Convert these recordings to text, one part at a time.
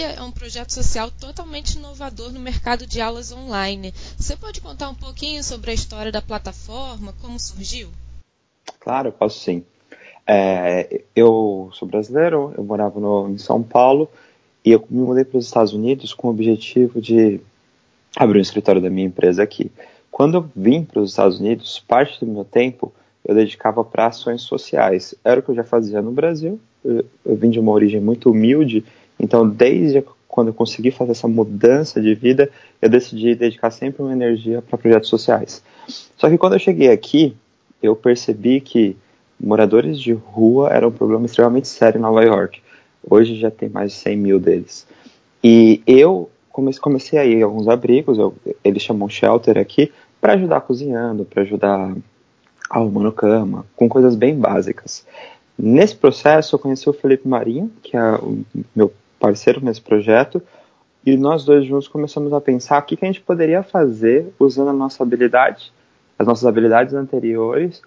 É um projeto social totalmente inovador no mercado de aulas online. Você pode contar um pouquinho sobre a história da plataforma, como surgiu? Claro, posso sim. É, eu sou brasileiro, eu morava no, em São Paulo e eu me mudei para os Estados Unidos com o objetivo de abrir um escritório da minha empresa aqui. Quando eu vim para os Estados Unidos, parte do meu tempo eu dedicava para ações sociais. Era o que eu já fazia no Brasil. Eu, eu vim de uma origem muito humilde, então desde quando eu consegui fazer essa mudança de vida, eu decidi dedicar sempre uma energia para projetos sociais. Só que quando eu cheguei aqui, eu percebi que moradores de rua era um problema extremamente sério em Nova York. Hoje já tem mais de 100 mil deles. E eu comecei a ir a alguns abrigos, eu, eles chamam shelter aqui, para ajudar cozinhando, para ajudar arrumando cama, com coisas bem básicas. Nesse processo, eu conheci o Felipe Marinho, que é o meu parceiro nesse projeto, e nós dois juntos começamos a pensar o que, que a gente poderia fazer usando a nossa habilidade, as nossas habilidades anteriores,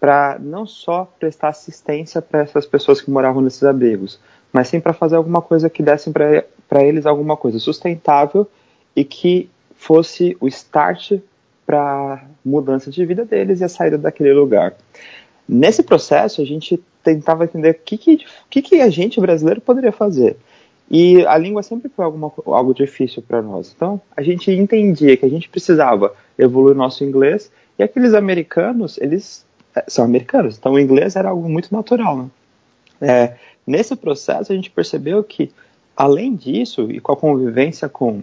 para não só prestar assistência para essas pessoas que moravam nesses abrigos, mas sim para fazer alguma coisa que desse para eles alguma coisa sustentável e que fosse o start para mudança de vida deles e a saída daquele lugar. Nesse processo, a gente tentava entender o que, que, que, que a gente brasileiro poderia fazer. E a língua sempre foi alguma, algo difícil para nós. Então, a gente entendia que a gente precisava evoluir nosso inglês, e aqueles americanos, eles é, são americanos, então o inglês era algo muito natural. Né? É, nesse processo, a gente percebeu que, além disso, e com a convivência com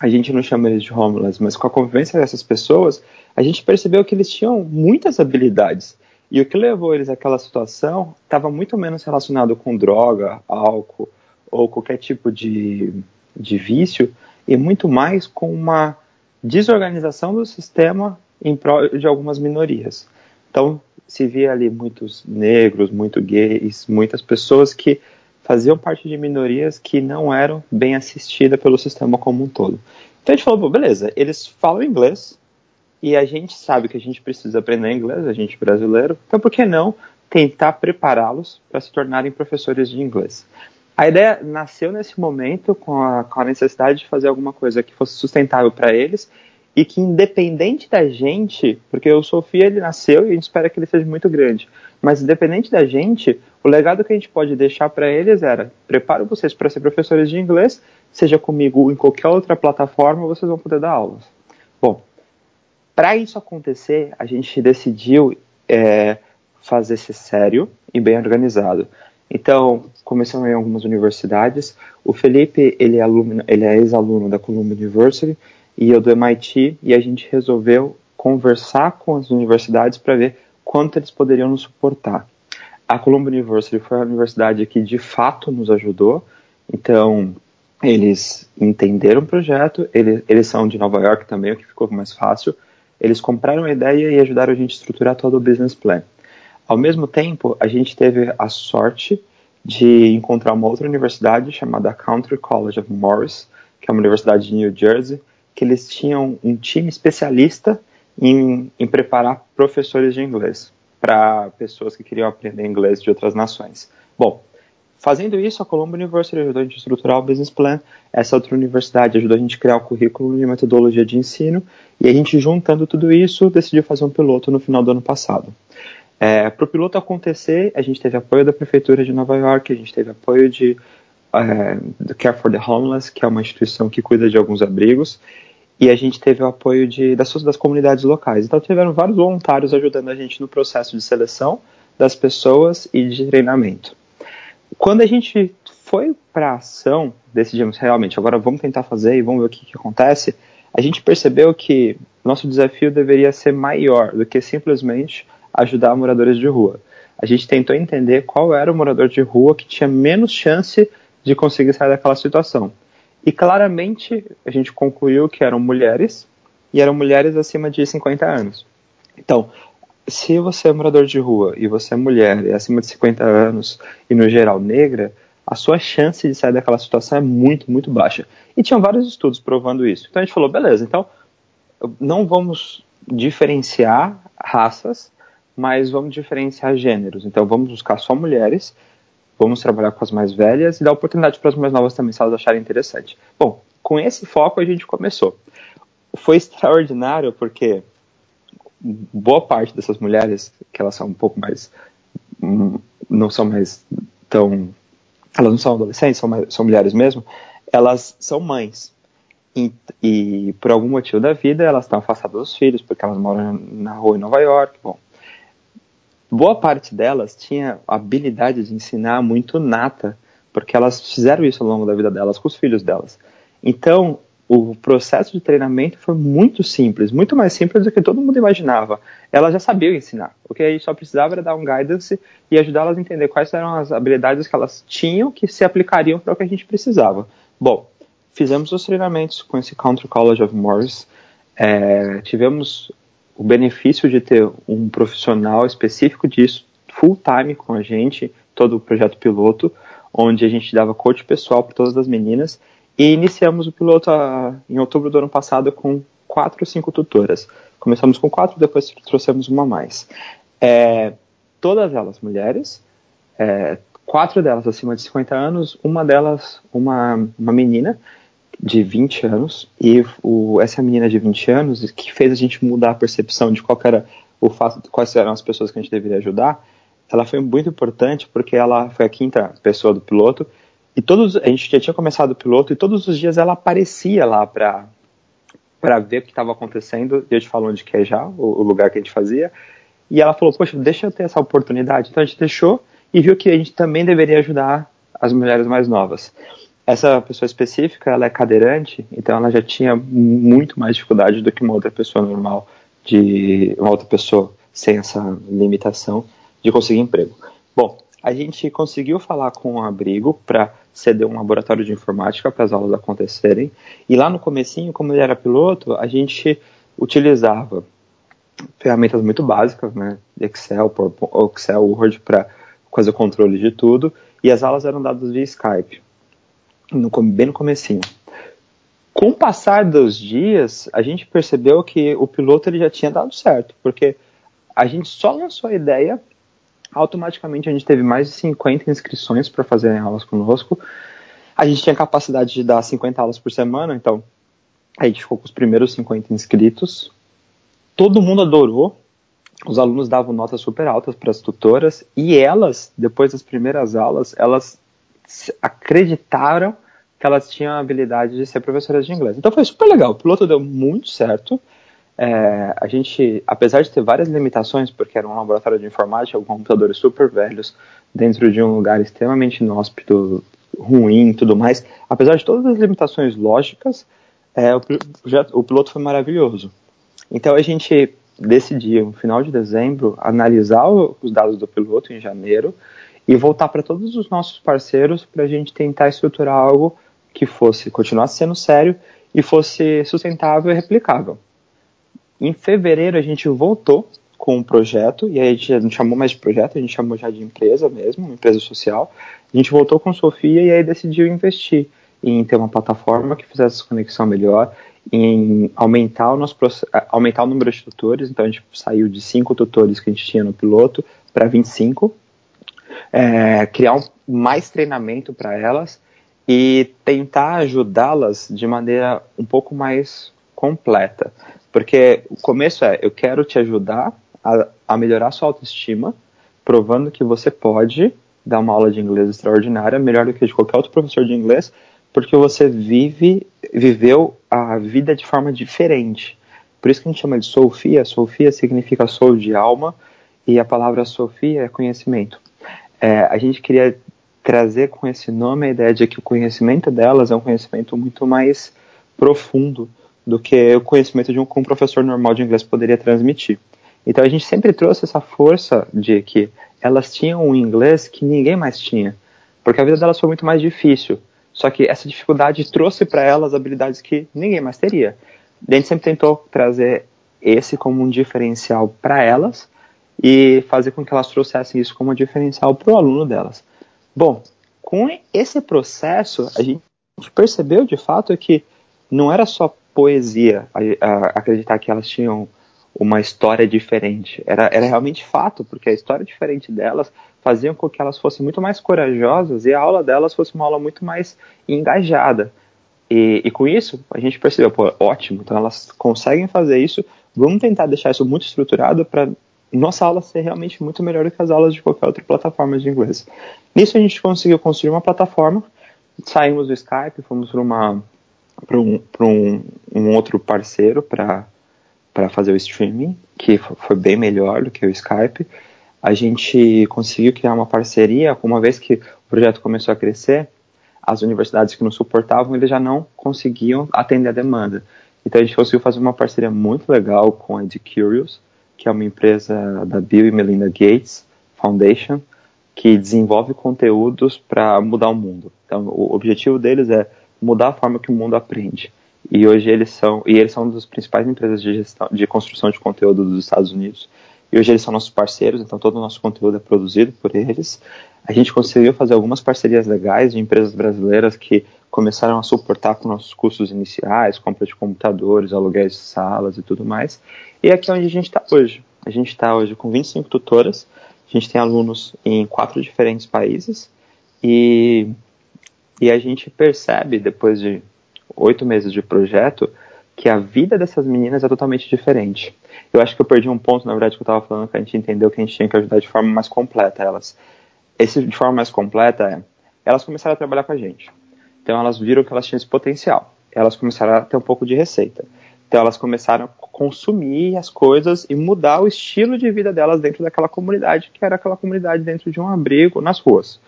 a gente não chama eles de homeless, mas com a convivência dessas pessoas, a gente percebeu que eles tinham muitas habilidades. E o que levou eles àquela situação estava muito menos relacionado com droga, álcool ou qualquer tipo de, de vício, e muito mais com uma desorganização do sistema em prol de algumas minorias. Então, se via ali muitos negros, muito gays, muitas pessoas que faziam parte de minorias que não eram bem assistidas pelo sistema como um todo. Então a gente falou, beleza, eles falam inglês e a gente sabe que a gente precisa aprender inglês, a gente brasileiro, então por que não tentar prepará-los para se tornarem professores de inglês? A ideia nasceu nesse momento com a, com a necessidade de fazer alguma coisa que fosse sustentável para eles e que independente da gente, porque o Sofia ele nasceu e a gente espera que ele seja muito grande, mas independente da gente, o legado que a gente pode deixar para eles era: preparo vocês para ser professores de inglês, seja comigo ou em qualquer outra plataforma, vocês vão poder dar aulas. Bom, para isso acontecer, a gente decidiu é, fazer ser sério e bem organizado. Então, começamos em algumas universidades. O Felipe, ele é, aluno, ele é ex-aluno da Columbia University, e eu do MIT, e a gente resolveu conversar com as universidades para ver quanto eles poderiam nos suportar. A Columbia University foi a universidade que de fato nos ajudou, então eles entenderam o projeto, eles, eles são de Nova York também, o que ficou mais fácil, eles compraram a ideia e ajudaram a gente a estruturar todo o business plan. Ao mesmo tempo, a gente teve a sorte de encontrar uma outra universidade chamada Country College of Morris, que é uma universidade de New Jersey, que eles tinham um time especialista em, em preparar professores de inglês para pessoas que queriam aprender inglês de outras nações. Bom, fazendo isso, a Columbia University ajudou a gente a estruturar o business plan, essa outra universidade ajudou a gente a criar o currículo de metodologia de ensino, e a gente, juntando tudo isso, decidiu fazer um piloto no final do ano passado. É, para o piloto acontecer, a gente teve apoio da Prefeitura de Nova York, a gente teve apoio de é, Care for the Homeless, que é uma instituição que cuida de alguns abrigos, e a gente teve o apoio de, das, das comunidades locais. Então tiveram vários voluntários ajudando a gente no processo de seleção das pessoas e de treinamento. Quando a gente foi para a ação, decidimos realmente, agora vamos tentar fazer e vamos ver o que, que acontece, a gente percebeu que nosso desafio deveria ser maior do que simplesmente ajudar moradores de rua. A gente tentou entender qual era o morador de rua que tinha menos chance de conseguir sair daquela situação. E claramente a gente concluiu que eram mulheres e eram mulheres acima de 50 anos. Então, se você é morador de rua e você é mulher e é acima de 50 anos e no geral negra, a sua chance de sair daquela situação é muito, muito baixa. E tinham vários estudos provando isso. Então a gente falou, beleza, então não vamos diferenciar raças, mas vamos diferenciar gêneros. Então vamos buscar só mulheres vamos trabalhar com as mais velhas e dar oportunidade para as mais novas também, se elas acharem interessante. Bom, com esse foco a gente começou. Foi extraordinário porque boa parte dessas mulheres, que elas são um pouco mais. Hum, não são mais tão. Elas não são adolescentes, são, mais, são mulheres mesmo, elas são mães. E, e, por algum motivo da vida elas estão afastadas dos filhos, porque elas moram na rua em Nova York. Bom, boa parte delas tinha habilidade de ensinar muito nata, porque elas fizeram isso ao longo da vida delas com os filhos delas. Então, o processo de treinamento foi muito simples, muito mais simples do que todo mundo imaginava. Elas já sabiam ensinar. O que a gente só precisava era dar um guidance e ajudá-las a entender quais eram as habilidades que elas tinham que se aplicariam para o que a gente precisava. Bom, fizemos os treinamentos com esse Country College of Morris. É, tivemos o benefício de ter um profissional específico disso, full time com a gente, todo o projeto piloto, onde a gente dava coach pessoal para todas as meninas e iniciamos o piloto a, em outubro do ano passado com quatro ou cinco tutoras. Começamos com quatro, depois trouxemos uma mais. É, todas elas mulheres, é, quatro delas acima de 50 anos, uma delas uma, uma menina de 20 anos, e o, essa menina de 20 anos que fez a gente mudar a percepção de qual era o fato, quais eram as pessoas que a gente deveria ajudar, ela foi muito importante porque ela foi a quinta pessoa do piloto e todos a gente já tinha começado o piloto e todos os dias ela aparecia lá para para ver o que estava acontecendo. E eu te falo onde que é já o, o, lugar que a gente fazia. E ela falou: "Poxa, deixa eu ter essa oportunidade". Então a gente deixou e viu que a gente também deveria ajudar as mulheres mais novas. Essa pessoa específica, ela é cadeirante, então ela já tinha muito mais dificuldade do que uma outra pessoa normal, de uma outra pessoa sem essa limitação de conseguir emprego. Bom, a gente conseguiu falar com o abrigo para ceder um laboratório de informática para as aulas acontecerem. E lá no comecinho, como ele era piloto, a gente utilizava ferramentas muito básicas, né, Excel, Excel, Word para fazer o controle de tudo, e as aulas eram dadas via Skype, no, bem no comecinho. Com o passar dos dias, a gente percebeu que o piloto ele já tinha dado certo, porque a gente só lançou a ideia automaticamente a gente teve mais de 50 inscrições para fazerem aulas conosco. A gente tinha capacidade de dar 50 aulas por semana, então a gente ficou com os primeiros 50 inscritos. Todo mundo adorou. Os alunos davam notas super altas para as tutoras e elas, depois das primeiras aulas, elas acreditaram que elas tinham a habilidade de ser professoras de inglês. Então foi super legal. O piloto deu muito certo. É, a gente, apesar de ter várias limitações, porque era um laboratório de informática com computadores super velhos, dentro de um lugar extremamente inóspito, ruim e tudo mais, apesar de todas as limitações lógicas, é, o, o piloto foi maravilhoso. Então a gente decidiu, no final de dezembro, analisar os dados do piloto em janeiro e voltar para todos os nossos parceiros para a gente tentar estruturar algo que fosse continuar sendo sério e fosse sustentável e replicável. Em fevereiro a gente voltou com um projeto, e aí a gente não chamou mais de projeto, a gente chamou já de empresa mesmo, uma empresa social. A gente voltou com Sofia e aí decidiu investir em ter uma plataforma que fizesse essa conexão melhor, em aumentar o, nosso, aumentar o número de tutores, então a gente saiu de cinco tutores que a gente tinha no piloto para 25, é, criar um, mais treinamento para elas e tentar ajudá-las de maneira um pouco mais completa. Porque o começo é, eu quero te ajudar a, a melhorar sua autoestima, provando que você pode dar uma aula de inglês extraordinária, melhor do que de qualquer outro professor de inglês, porque você vive, viveu a vida de forma diferente. Por isso que a gente chama de Sofia. Sofia significa soul de alma e a palavra Sofia é conhecimento. É, a gente queria trazer com esse nome a ideia de que o conhecimento delas é um conhecimento muito mais profundo do que o conhecimento de um, um professor normal de inglês poderia transmitir. Então a gente sempre trouxe essa força de que elas tinham um inglês que ninguém mais tinha, porque a vida delas foi muito mais difícil. Só que essa dificuldade trouxe para elas habilidades que ninguém mais teria. A gente sempre tentou trazer esse como um diferencial para elas e fazer com que elas trouxessem isso como diferencial para o aluno delas. Bom, com esse processo, a gente percebeu de fato que não era só poesia, a, a, acreditar que elas tinham uma história diferente. Era, era realmente fato, porque a história diferente delas fazia com que elas fossem muito mais corajosas e a aula delas fosse uma aula muito mais engajada. E, e com isso, a gente percebeu, pô, ótimo, então elas conseguem fazer isso, vamos tentar deixar isso muito estruturado para nossa aula ser realmente muito melhor do que as aulas de qualquer outra plataforma de inglês. Nisso a gente conseguiu construir uma plataforma, saímos do Skype, fomos para para um, um, um outro parceiro para para fazer o streaming, que foi bem melhor do que o Skype. A gente conseguiu criar uma parceria, uma vez que o projeto começou a crescer, as universidades que nos suportavam, eles já não conseguiam atender a demanda. Então a gente conseguiu fazer uma parceria muito legal com a Curious, que é uma empresa da Bill e Melinda Gates Foundation, que desenvolve conteúdos para mudar o mundo. Então o objetivo deles é mudar a forma que o mundo aprende. E hoje eles são, e eles são uma das principais empresas de, gestão, de construção de conteúdo dos Estados Unidos. E hoje eles são nossos parceiros, então todo o nosso conteúdo é produzido por eles. A gente conseguiu fazer algumas parcerias legais de empresas brasileiras que começaram a suportar com nossos custos iniciais, compra de computadores, aluguéis de salas e tudo mais. E aqui é onde a gente está hoje. A gente está hoje com 25 tutoras, a gente tem alunos em quatro diferentes países e, e a gente percebe, depois de oito meses de projeto, que a vida dessas meninas é totalmente diferente. Eu acho que eu perdi um ponto, na verdade, que eu estava falando, que a gente entendeu que a gente tinha que ajudar de forma mais completa elas. Esse de forma mais completa é, elas começaram a trabalhar com a gente. Então elas viram que elas tinham esse potencial. Elas começaram a ter um pouco de receita. Então elas começaram a consumir as coisas e mudar o estilo de vida delas dentro daquela comunidade, que era aquela comunidade dentro de um abrigo nas ruas.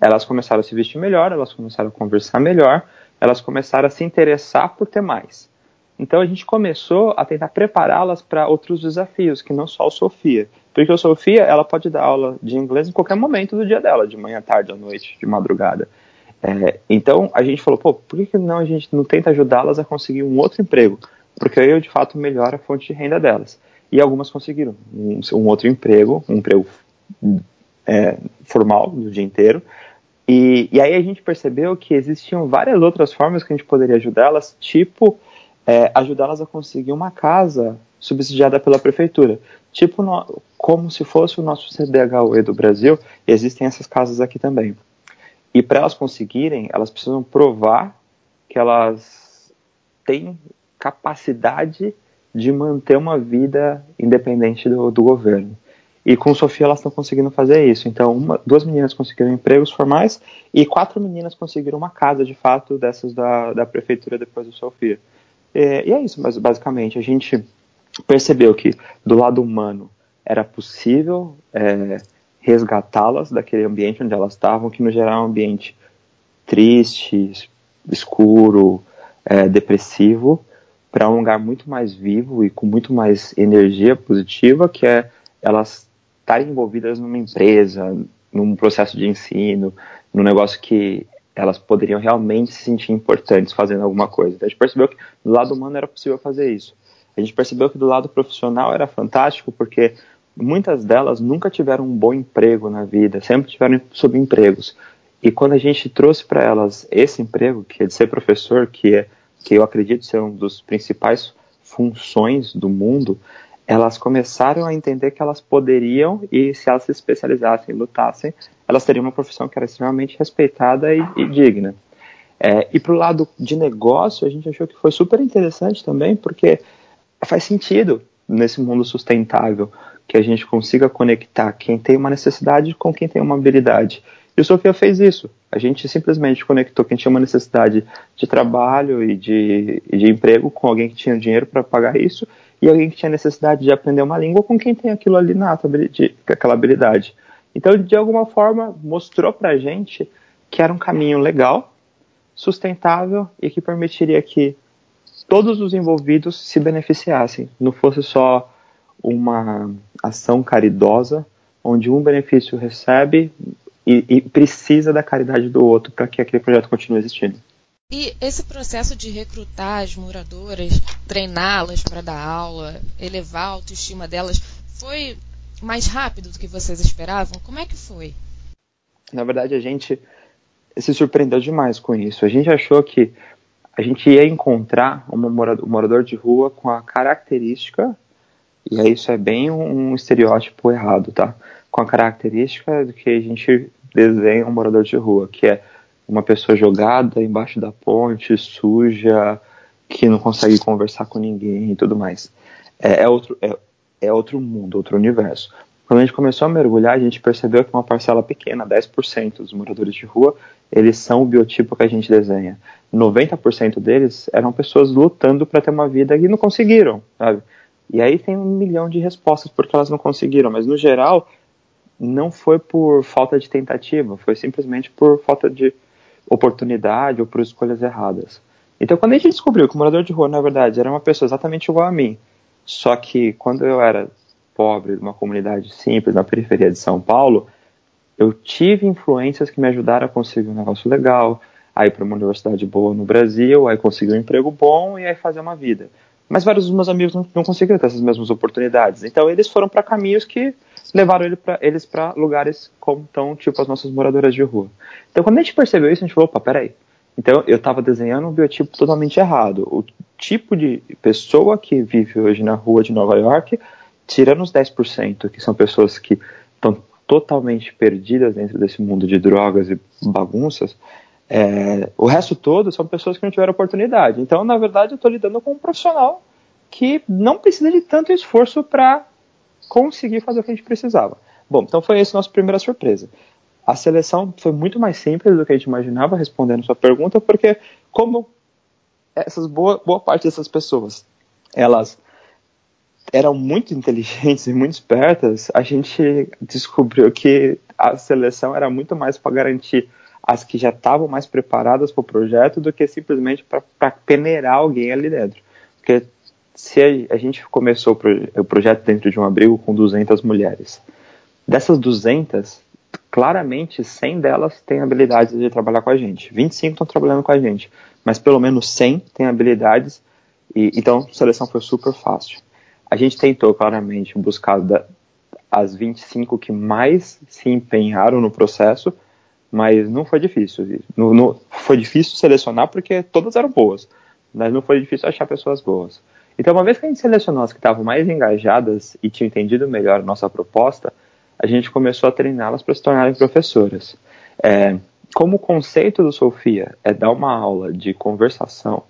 Elas começaram a se vestir melhor, elas começaram a conversar melhor, elas começaram a se interessar por ter mais. Então a gente começou a tentar prepará-las para outros desafios, que não só o Sofia. Porque o Sofia, ela pode dar aula de inglês em qualquer momento do dia dela, de manhã, tarde, à noite, de madrugada. É, então a gente falou, pô, por que não a gente não tenta ajudá-las a conseguir um outro emprego? Porque aí eu de fato melhora a fonte de renda delas. E algumas conseguiram um, um outro emprego, um emprego é, formal do dia inteiro, e, e, aí a gente percebeu que existiam várias outras formas que a gente poderia ajudá-las, tipo é, ajudá-las a conseguir uma casa subsidiada pela prefeitura. Tipo, no, como se fosse o nosso CDHUE do Brasil, existem essas casas aqui também. E para elas conseguirem, elas precisam provar que elas têm capacidade de manter uma vida independente do, do governo. E com Sofia elas estão conseguindo fazer isso. Então, uma, duas meninas conseguiram empregos formais e quatro meninas conseguiram uma casa, de fato, dessas da, da prefeitura depois do Sofia. E, e é isso, mas basicamente a gente percebeu que do lado humano era possível é, resgatá-las daquele ambiente onde elas estavam, que no geral é um ambiente triste, escuro, é, depressivo, para um lugar muito mais vivo e com muito mais energia positiva, que é elas estarem envolvidas numa empresa, num processo de ensino, num negócio que elas poderiam realmente se sentir importantes fazendo alguma coisa. Então a gente percebeu que do lado humano era possível fazer isso. A gente percebeu que do lado profissional era fantástico porque muitas delas nunca tiveram um bom emprego na vida, sempre tiveram subempregos. E quando a gente trouxe para elas esse emprego, que é de ser professor, que é que eu acredito ser um dos principais funções do mundo, elas começaram a entender que elas poderiam, e se elas se especializassem, lutassem, elas teriam uma profissão que era extremamente respeitada e, e digna. É, e para o lado de negócio, a gente achou que foi super interessante também, porque faz sentido nesse mundo sustentável que a gente consiga conectar quem tem uma necessidade com quem tem uma habilidade. E o Sofia fez isso. A gente simplesmente conectou quem tinha uma necessidade de trabalho e de, e de emprego com alguém que tinha dinheiro para pagar isso e alguém que tinha necessidade de aprender uma língua com quem tem aquilo ali nato, aquela habilidade. Então, de alguma forma, mostrou para a gente que era um caminho legal, sustentável e que permitiria que todos os envolvidos se beneficiassem, não fosse só uma ação caridosa, onde um benefício recebe e, e precisa da caridade do outro para que aquele projeto continue existindo. E esse processo de recrutar as moradoras, treiná-las para dar aula, elevar a autoestima delas, foi mais rápido do que vocês esperavam? Como é que foi? Na verdade, a gente se surpreendeu demais com isso. A gente achou que a gente ia encontrar um morador de rua com a característica E aí isso é bem um, estereótipo errado, tá? Com a característica do que a gente desenha um morador de rua, que é uma pessoa jogada embaixo da ponte, suja, que não consegue conversar com ninguém e tudo mais. É, é outro, é, é outro mundo, outro universo. Quando a gente começou a mergulhar, a gente percebeu que uma parcela pequena, 10% dos moradores de rua, eles são o biotipo que a gente desenha. 90% deles eram pessoas lutando para ter uma vida e não conseguiram, sabe? E aí tem um milhão de respostas porque elas não conseguiram, mas no geral não foi por falta de tentativa, foi simplesmente por falta de oportunidade ou por escolhas erradas. Então, quando a gente descobriu que o morador de rua, na verdade, era uma pessoa exatamente igual a mim, só que quando eu era pobre, de uma comunidade simples na periferia de São Paulo, eu tive influências que me ajudaram a conseguir um negócio legal, a ir para uma universidade boa no Brasil, aí conseguir um emprego bom e aí fazer uma vida. Mas vários dos meus amigos não, não conseguiram ter essas mesmas oportunidades. Então eles foram para caminhos que levaram ele pra, eles para lugares como tão tipo as nossas moradoras de rua. Então quando a gente percebeu isso, a gente falou, opa, peraí. Então eu estava desenhando um biotipo totalmente errado. O tipo de pessoa que vive hoje na rua de Nova York, tirando os 10%, que são pessoas que estão totalmente perdidas dentro desse mundo de drogas e bagunças, é, o resto todo são pessoas que não tiveram oportunidade. Então, na verdade, eu estou lidando com um profissional que não precisa de tanto esforço para conseguir fazer o que a gente precisava. Bom, então foi essa a nossa primeira surpresa. A seleção foi muito mais simples do que a gente imaginava, respondendo sua pergunta, porque como essas boa, boa parte dessas pessoas, elas eram muito inteligentes e muito espertas, a gente descobriu que a seleção era muito mais para garantir as que já estavam mais preparadas para o projeto do que simplesmente para peneirar alguém ali dentro. Porque se a, a gente começou o, proje o projeto dentro de um abrigo com 200 mulheres, dessas 200, claramente 100 delas têm habilidades de trabalhar com a gente. 25 estão trabalhando com a gente, mas pelo menos 100 têm habilidades. E, então, a seleção foi super fácil. A gente tentou claramente buscar da, as 25 que mais se empenharam no processo mas não foi difícil. Não, não, foi difícil selecionar porque todas eram boas, mas não foi difícil achar pessoas boas. Então, uma vez que a gente selecionou as que estavam mais engajadas e tinham entendido melhor nossa proposta, a gente começou a treiná-las para se tornarem professoras. É, como o conceito do Sofia é dar uma aula de conversação,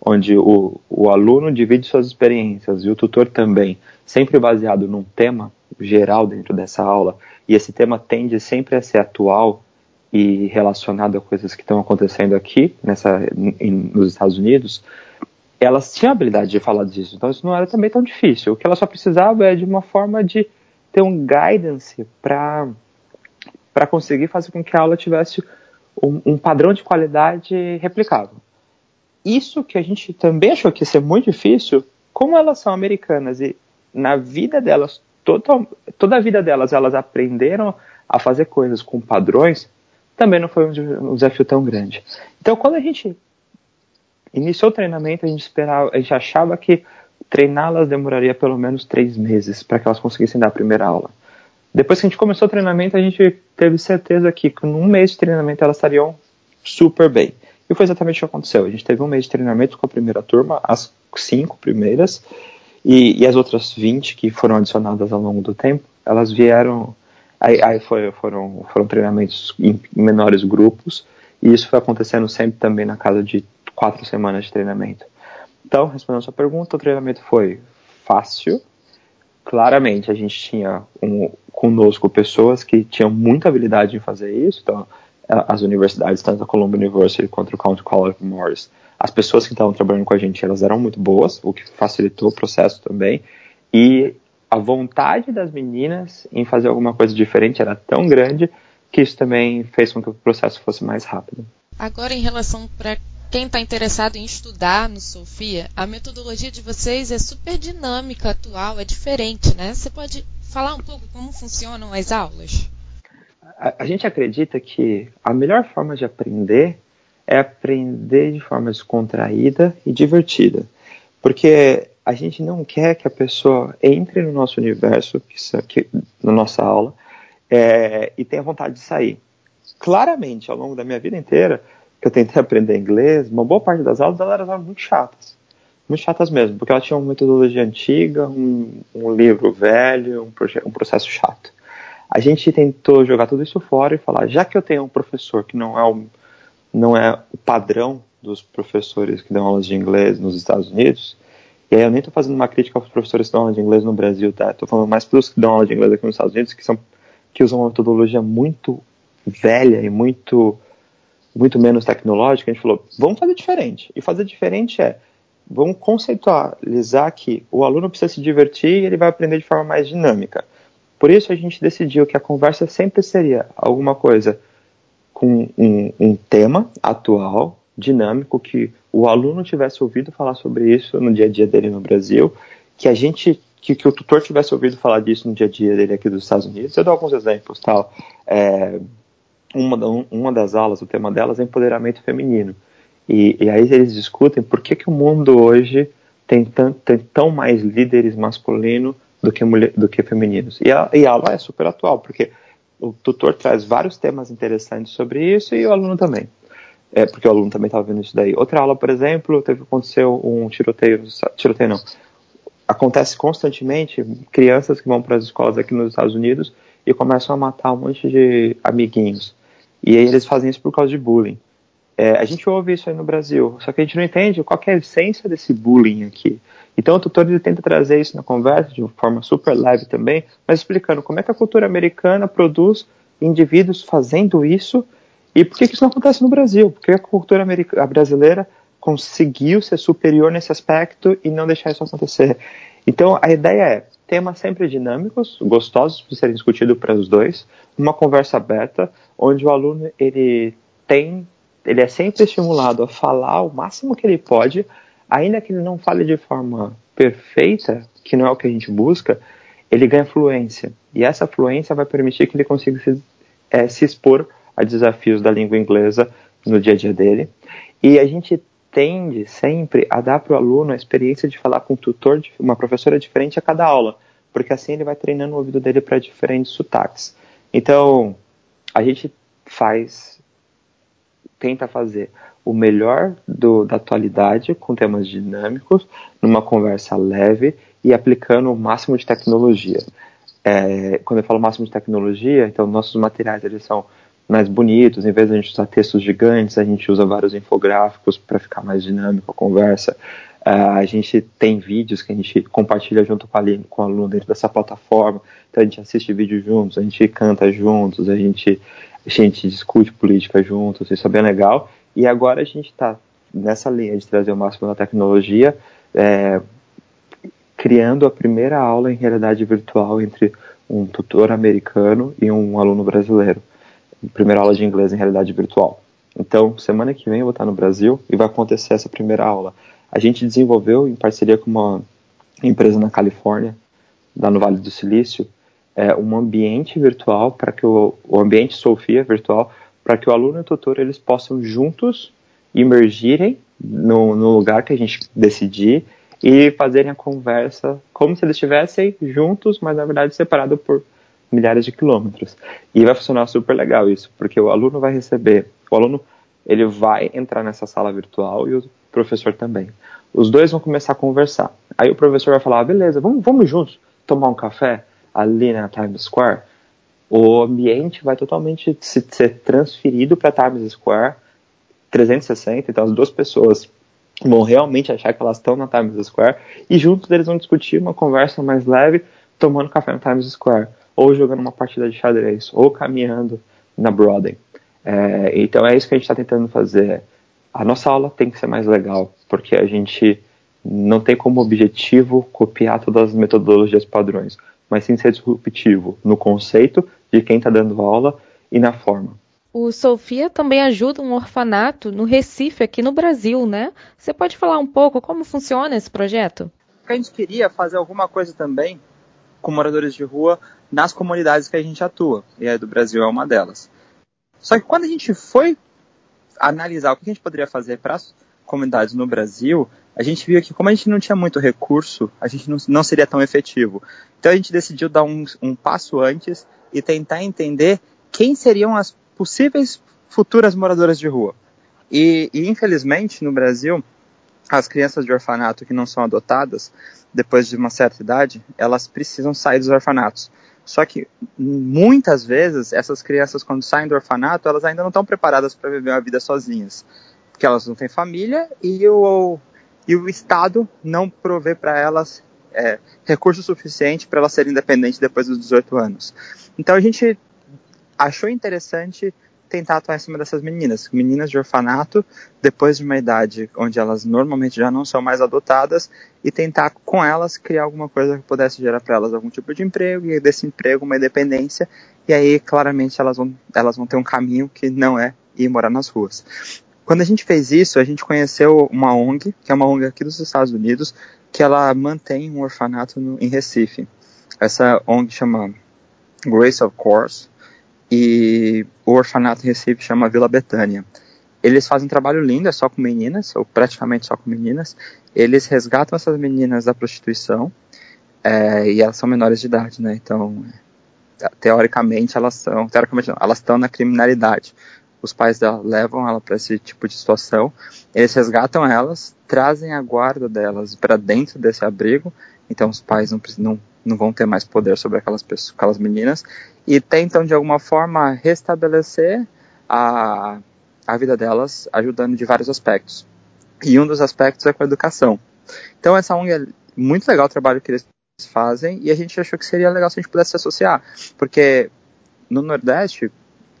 onde o, o aluno divide suas experiências e o tutor também, sempre baseado num tema geral dentro dessa aula, e esse tema tende sempre a ser atual e relacionado a coisas que estão acontecendo aqui, nessa, em, nos Estados Unidos, elas tinham a habilidade de falar disso. Então isso não era também tão difícil. O que ela só precisava é de uma forma de ter um guidance para para conseguir fazer com que a aula tivesse um, um, padrão de qualidade replicável. Isso que a gente também achou que ia ser muito difícil, como elas são americanas e na vida delas, toda, toda a vida delas, elas aprenderam a fazer coisas com padrões, também não foi um desafio tão grande. Então, quando a gente iniciou o treinamento, a gente esperava, a gente achava que treiná-las demoraria pelo menos três meses para que elas conseguissem dar a primeira aula. Depois que a gente começou o treinamento, a gente teve certeza que com um mês de treinamento elas estariam super bem. E foi exatamente o que aconteceu. A gente teve um mês de treinamento com a primeira turma, as cinco primeiras, e, e as outras 20 que foram adicionadas ao longo do tempo, elas vieram Aí, aí foi, foram, foram treinamentos em menores grupos, e isso foi acontecendo sempre também na casa de quatro semanas de treinamento. Então, respondendo a sua pergunta, o treinamento foi fácil. Claramente, a gente tinha um, conosco pessoas que tinham muita habilidade em fazer isso. Então, as universidades, tanto a Columbia University quanto o County College of Morris, as pessoas que estavam trabalhando com a gente, elas eram muito boas, o que facilitou o processo também. E a vontade das meninas em fazer alguma coisa diferente era tão grande que isso também fez com que o processo fosse mais rápido. Agora, em relação para quem está interessado em estudar no Sofia, a metodologia de vocês é super dinâmica, atual, é diferente, né? Você pode falar um pouco como funcionam as aulas? A, a gente acredita que a melhor forma de aprender é aprender de forma descontraída e divertida. Porque a gente não quer que a pessoa entre no nosso universo, que, que, na nossa aula, é, e tenha vontade de sair. Claramente, ao longo da minha vida inteira, eu tentei aprender inglês, uma boa parte das aulas elas eram muito chatas. muito chatas mesmo, porque elas tinham uma metodologia antiga, um, um livro velho, um, um, processo chato. A gente tentou jogar tudo isso fora e falar, já que eu tenho um professor que não é o, não é o padrão dos professores que dão aulas de inglês nos Estados Unidos, e aí eu nem estou fazendo uma crítica aos professores que dão aula de inglês no Brasil, tá? Estou falando mais para os que dão aula de inglês aqui nos Estados Unidos, que, são, que usam uma metodologia muito velha e muito muito menos tecnológica, a gente falou, vamos fazer diferente. E fazer diferente é, vamos conceitualizar que o aluno precisa se divertir e ele vai aprender de forma mais dinâmica. Por isso a gente decidiu que a conversa sempre seria alguma coisa com um, um tema atual, dinâmico, que o aluno tivesse ouvido falar sobre isso no dia a dia dele no Brasil, que a gente que, que, o tutor tivesse ouvido falar disso no dia a dia dele aqui dos Estados Unidos. Eu dou alguns exemplos, tal. É, uma, uma das aulas, o tema delas é empoderamento feminino. E, e aí eles discutem por que, que o mundo hoje tem, tão, tem tão mais líderes masculinos do que, mulher, do que femininos. E a, e a aula é super atual, porque o tutor traz vários temas interessantes sobre isso e o aluno também. É, porque o aluno também estava vendo isso daí. Outra aula, por exemplo, teve aconteceu um tiroteio, tiroteio não. Acontece constantemente crianças que vão para as escolas aqui nos Estados Unidos e começam a matar um monte de amiguinhos. E aí eles fazem isso por causa de bullying. É, a gente ouve isso aí no Brasil, só que a gente não entende qual é a essência desse bullying aqui. Então o tutor ele tenta trazer isso na conversa de uma forma super leve também, mas explicando como é que a cultura americana produz indivíduos fazendo isso e por que, que isso não acontece no Brasil, por que a cultura a brasileira conseguiu ser superior nesse aspecto e não deixar isso acontecer. Então a ideia é temas sempre dinâmicos, gostosos de serem discutidos para os dois, uma conversa aberta, onde o aluno ele tem, ele é sempre estimulado a falar o máximo que ele pode, ainda que ele não fale de forma perfeita, que não é o que a gente busca, ele ganha fluência. E essa fluência vai permitir que ele consiga se, é, se expor a desafios da língua inglesa no dia a dia dele. E a gente tende sempre a dar para o aluno a experiência de falar com um tutor, uma professora diferente a cada aula, porque assim ele vai treinando o ouvido dele para diferentes sotaques. Então, a gente faz, tenta fazer o melhor do, da atualidade com temas dinâmicos, numa conversa leve e aplicando o máximo de tecnologia. É, quando eu falo máximo de tecnologia, então nossos materiais eles são mais bonitos, em vez de a gente usar textos gigantes, a gente usa vários infográficos para ficar mais dinâmico a conversa. Uh, a gente tem vídeos que a gente compartilha junto com, a, com o aluno dentro dessa plataforma, então a gente assiste vídeo juntos, a gente canta juntos, a gente, a gente discute política juntos, isso é bem legal. E agora a gente está nessa linha de trazer o máximo da tecnologia, é, criando a primeira aula em realidade virtual entre um tutor americano e um aluno brasileiro primeira aula de inglês em realidade virtual. Então, semana que vem eu vou estar no Brasil e vai acontecer essa primeira aula. A gente desenvolveu, em parceria com uma empresa na Califórnia, lá no Vale do Silício, é, um ambiente virtual para que o, o ambiente Sofia virtual para que o aluno e o tutor eles possam juntos emergirem no, no lugar que a gente decidir e fazerem a conversa como se eles estivessem juntos, mas na verdade separados por milhares de quilômetros. E vai funcionar super legal isso, porque o aluno vai receber, o aluno ele vai entrar nessa sala virtual e o professor também. Os dois vão começar a conversar. Aí o professor vai falar, ah, beleza, vamos, vamos juntos tomar um café ali na Times Square. O ambiente vai totalmente ser transferido para Times Square 360, então as duas pessoas vão realmente achar que elas estão na Times Square e juntos eles vão discutir uma conversa mais leve tomando café na Times Square ou jogando uma partida de xadrez, ou caminhando na Broadway. É, então é isso que a gente está tentando fazer. A nossa aula tem que ser mais legal, porque a gente não tem como objetivo copiar todas as metodologias padrões, mas sim ser disruptivo no conceito de quem está dando aula e na forma. O Sofia também ajuda um orfanato no Recife, aqui no Brasil, né? Você pode falar um pouco como funciona esse projeto? A gente queria fazer alguma coisa também com moradores de rua nas comunidades que a gente atua, e a do Brasil é uma delas. Só que quando a gente foi analisar o que a gente poderia fazer para as comunidades no Brasil, a gente viu que como a gente não tinha muito recurso, a gente não, não seria tão efetivo. Então a gente decidiu dar um, um passo antes e tentar entender quem seriam as possíveis futuras moradoras de rua. E, e infelizmente no Brasil as crianças de orfanato que não são adotadas, depois de uma certa idade, elas precisam sair dos orfanatos. Só que muitas vezes essas crianças quando saem do orfanato, elas ainda não estão preparadas para viver uma vida sozinhas, porque elas não têm família e o, e o Estado não provê para elas é, recurso suficiente para elas serem independentes depois dos 18 anos. Então a gente achou interessante tentar atuar em cima dessas meninas, meninas de orfanato, depois de uma idade onde elas normalmente já não são mais adotadas, e tentar com elas criar alguma coisa que pudesse gerar para elas algum tipo de emprego, e desse emprego uma independência, e aí claramente elas vão, elas vão ter um caminho que não é ir morar nas ruas. Quando a gente fez isso, a gente conheceu uma ONG, que é uma ONG aqui dos Estados Unidos, que ela mantém um orfanato no, em Recife. Essa ONG chama Grace of Course, e o orfanato em Recife chama Vila Betânia. Eles fazem um trabalho lindo, é só com meninas, ou praticamente só com meninas. Eles resgatam essas meninas da prostituição, é, e elas são menores de idade, né? Então, teoricamente elas são, teoricamente não, elas estão na criminalidade. Os pais dela levam ela para esse tipo de situação, eles resgatam elas, trazem a guarda delas para dentro desse abrigo, então os pais não, não não vão ter mais poder sobre aquelas pessoas, aquelas meninas, e tentam de alguma forma restabelecer a, a vida delas, ajudando de vários aspectos. E um dos aspectos é com a educação. Então essa ONG é muito legal o trabalho que eles fazem e a gente achou que seria legal se a gente pudesse se associar, porque no Nordeste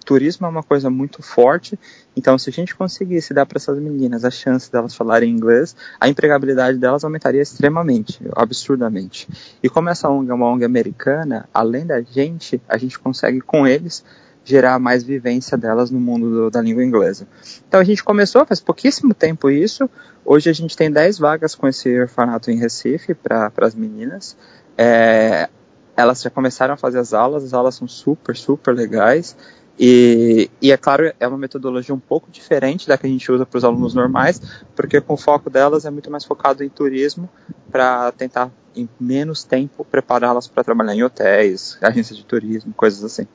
turismo é uma coisa muito forte, então se a gente conseguisse dar para essas meninas a chance delas falarem inglês, a empregabilidade delas aumentaria extremamente, absurdamente. E como essa ONG é uma ONG americana, além da gente, a gente consegue com eles gerar mais vivência delas no mundo do, da língua inglesa. Então a gente começou faz pouquíssimo tempo isso. Hoje a gente tem 10 vagas com esse orfanato em Recife para as meninas. É, elas já começaram a fazer as aulas, as aulas são super, super legais. E, e, é claro, é uma metodologia um pouco diferente da que a gente usa para os alunos normais, porque com o foco delas é muito mais focado em turismo, para tentar, em menos tempo, prepará-las para trabalhar em hotéis, agências de turismo, coisas assim.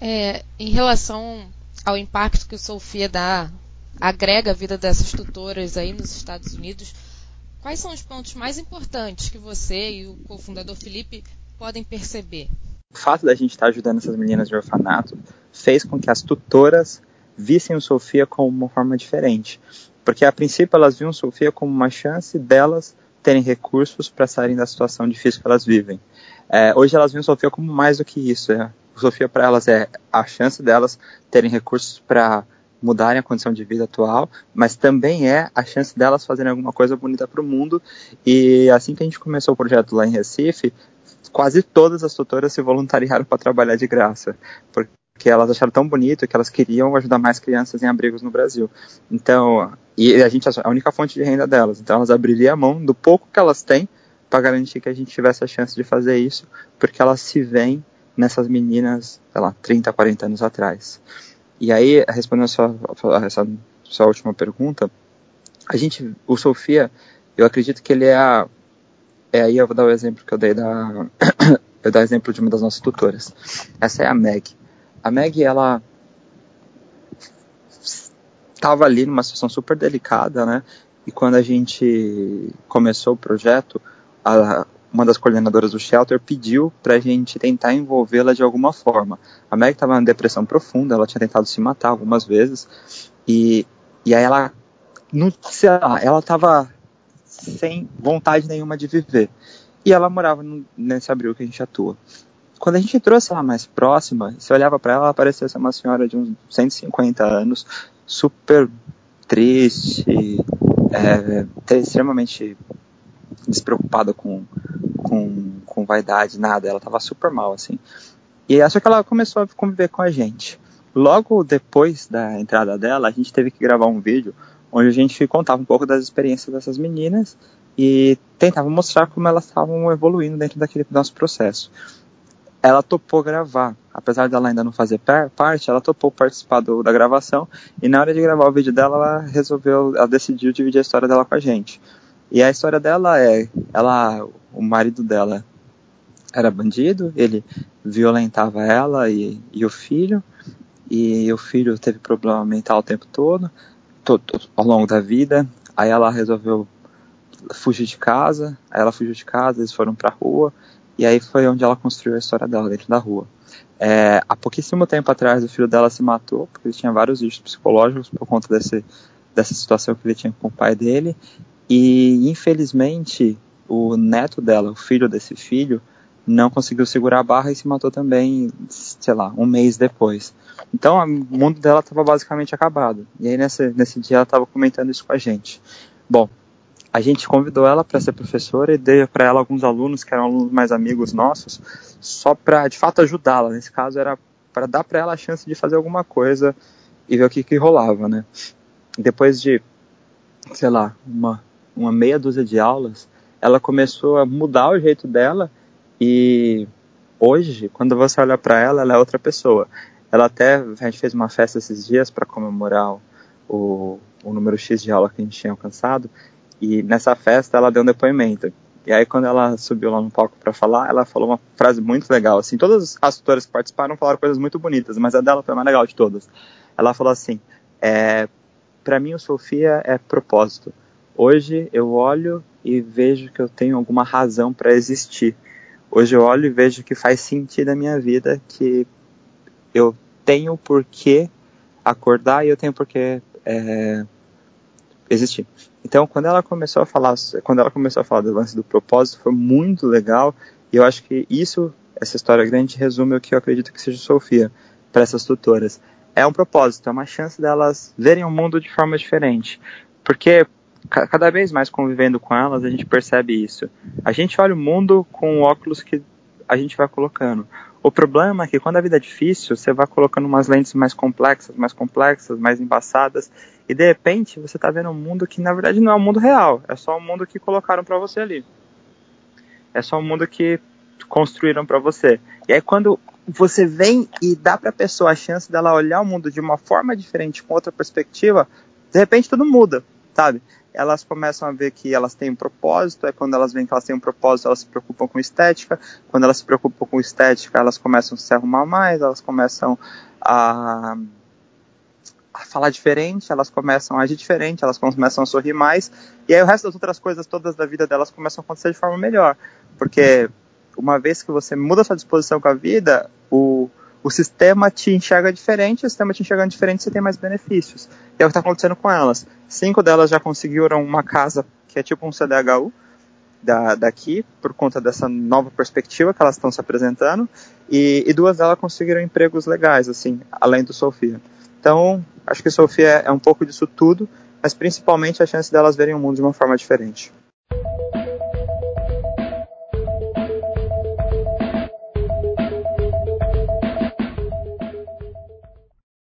É, em relação ao impacto que o Sofia dá, agrega a vida dessas tutoras aí nos Estados Unidos, quais são os pontos mais importantes que você e o cofundador Felipe podem perceber? O fato da gente estar ajudando essas meninas de orfanato fez com que as tutoras vissem o Sofia como uma forma diferente. Porque a princípio elas viam Sofia como uma chance delas terem recursos para saírem da situação difícil que elas vivem. É, hoje elas viam Sofia como mais do que isso. É. Sofia para elas é a chance delas terem recursos para mudarem a condição de vida atual, mas também é a chance delas fazerem alguma coisa bonita para o mundo. E assim que a gente começou o projeto lá em Recife, quase todas as tutoras se voluntariaram para trabalhar de graça, porque elas acharam tão bonito que elas queriam ajudar mais crianças em abrigos no Brasil. Então, e a gente a única fonte de renda delas, então elas abririam a mão do pouco que elas têm para garantir que a gente tivesse a chance de fazer isso, porque elas se veem nessas meninas, sei lá, 30, 40 anos atrás. E aí, respondendo a sua, a sua última pergunta, a gente, o Sofia, eu acredito que ele é a, é, aí eu vou dar o exemplo que eu dei da. eu dar exemplo de uma das nossas tutoras. Essa é a Meg. A Meg, ela estava ali numa situação super delicada, né? E quando a gente começou o projeto, a, uma das coordenadoras do shelter pediu para a gente tentar envolvê-la de alguma forma. A Meg estava em depressão profunda, ela tinha tentado se matar algumas vezes e, e aí ela, não, sei lá, ela estava sem vontade nenhuma de viver. E ela morava no, nesse abril que a gente atua. Quando a gente trouxe ela mais próxima, você olhava para ela, ela parecia ser uma senhora de uns 150 anos, super triste, é, extremamente despreocupada com, com, com vaidade, nada. Ela estava super mal, assim. E acho que ela começou a conviver com a gente. Logo depois da entrada dela, a gente teve que gravar um vídeo onde a gente contava um pouco das experiências dessas meninas e tentava mostrar como elas estavam evoluindo dentro daquele nosso processo. Ela topou gravar, apesar dela ainda não fazer parte, ela topou participar do, da gravação e na hora de gravar o vídeo dela, ela resolveu, ela decidiu dividir a história dela com a gente. E a história dela é, ela, o marido dela era bandido, ele violentava ela e, e o filho, e o filho teve problema mental o tempo todo, ao longo da vida. Aí ela resolveu fugir de casa, aí ela fugiu de casa, eles foram pra rua, e aí foi onde ela construiu a história dela, dentro da rua. É, há pouquíssimo tempo atrás, o filho dela se matou, porque ele tinha vários issues psicológicos por conta desse, dessa situação que ele tinha com o pai dele, e infelizmente o neto dela, o filho desse filho, não conseguiu segurar a barra e se matou também, sei lá, um mês depois. Então o mundo dela estava basicamente acabado. E aí nesse, nesse dia ela estava comentando isso com a gente. Bom, a gente convidou ela para ser professora e deu para ela alguns alunos que eram alunos mais amigos nossos, só para de fato ajudá-la. Nesse caso era para dar para ela a chance de fazer alguma coisa e ver o que, que rolava, né? Depois de, sei lá, uma, uma meia dúzia de aulas, ela começou a mudar o jeito dela e hoje, quando você olha para ela, ela é outra pessoa. Ela até, a gente fez uma festa esses dias para comemorar o, o número X de aula que a gente tinha alcançado e nessa festa ela deu um depoimento. E aí quando ela subiu lá no palco para falar, ela falou uma frase muito legal. Assim, todas as tutoras que participaram falaram coisas muito bonitas, mas a dela foi a mais legal de todas. Ela falou assim: é, para mim o Sofia é propósito. Hoje eu olho e vejo que eu tenho alguma razão para existir. Hoje eu olho e vejo que faz sentido a minha vida, que eu tenho por que acordar e eu tenho por que é, existir. Então, quando ela começou a falar, quando ela começou a falar do lance do propósito, foi muito legal. E eu acho que isso, essa história grande, resume o que eu acredito que seja Sofia para essas tutoras. É um propósito, é uma chance delas verem o mundo de forma diferente. Porque cada vez mais convivendo com elas, a gente percebe isso. A gente olha o mundo com óculos que a gente vai colocando. O problema é que quando a vida é difícil, você vai colocando umas lentes mais complexas, mais complexas, mais embaçadas, e de repente você está vendo um mundo que na verdade não é um mundo real, é só um mundo que colocaram para você ali. É só um mundo que construíram para você. E aí quando você vem e dá para a pessoa a chance dela olhar o mundo de uma forma diferente, com outra perspectiva, de repente tudo muda, sabe? Elas começam a ver que elas têm um propósito, é quando elas veem que elas têm um propósito, elas se preocupam com estética, quando elas se preocupam com estética, elas começam a se arrumar mais, elas começam a, a falar diferente, elas começam a agir diferente, elas começam a sorrir mais, e aí o resto das outras coisas todas da vida delas começam a acontecer de forma melhor, porque uma vez que você muda sua disposição com a vida, o o sistema te enxerga diferente, o sistema te enxergando diferente, você tem mais benefícios. E é o que está acontecendo com elas. Cinco delas já conseguiram uma casa que é tipo um CDHU da, daqui, por conta dessa nova perspectiva que elas estão se apresentando, e, e, duas delas conseguiram empregos legais, assim, além do Sofia. Então, acho que Sofia é um pouco disso tudo, mas principalmente a chance delas verem o mundo de uma forma diferente.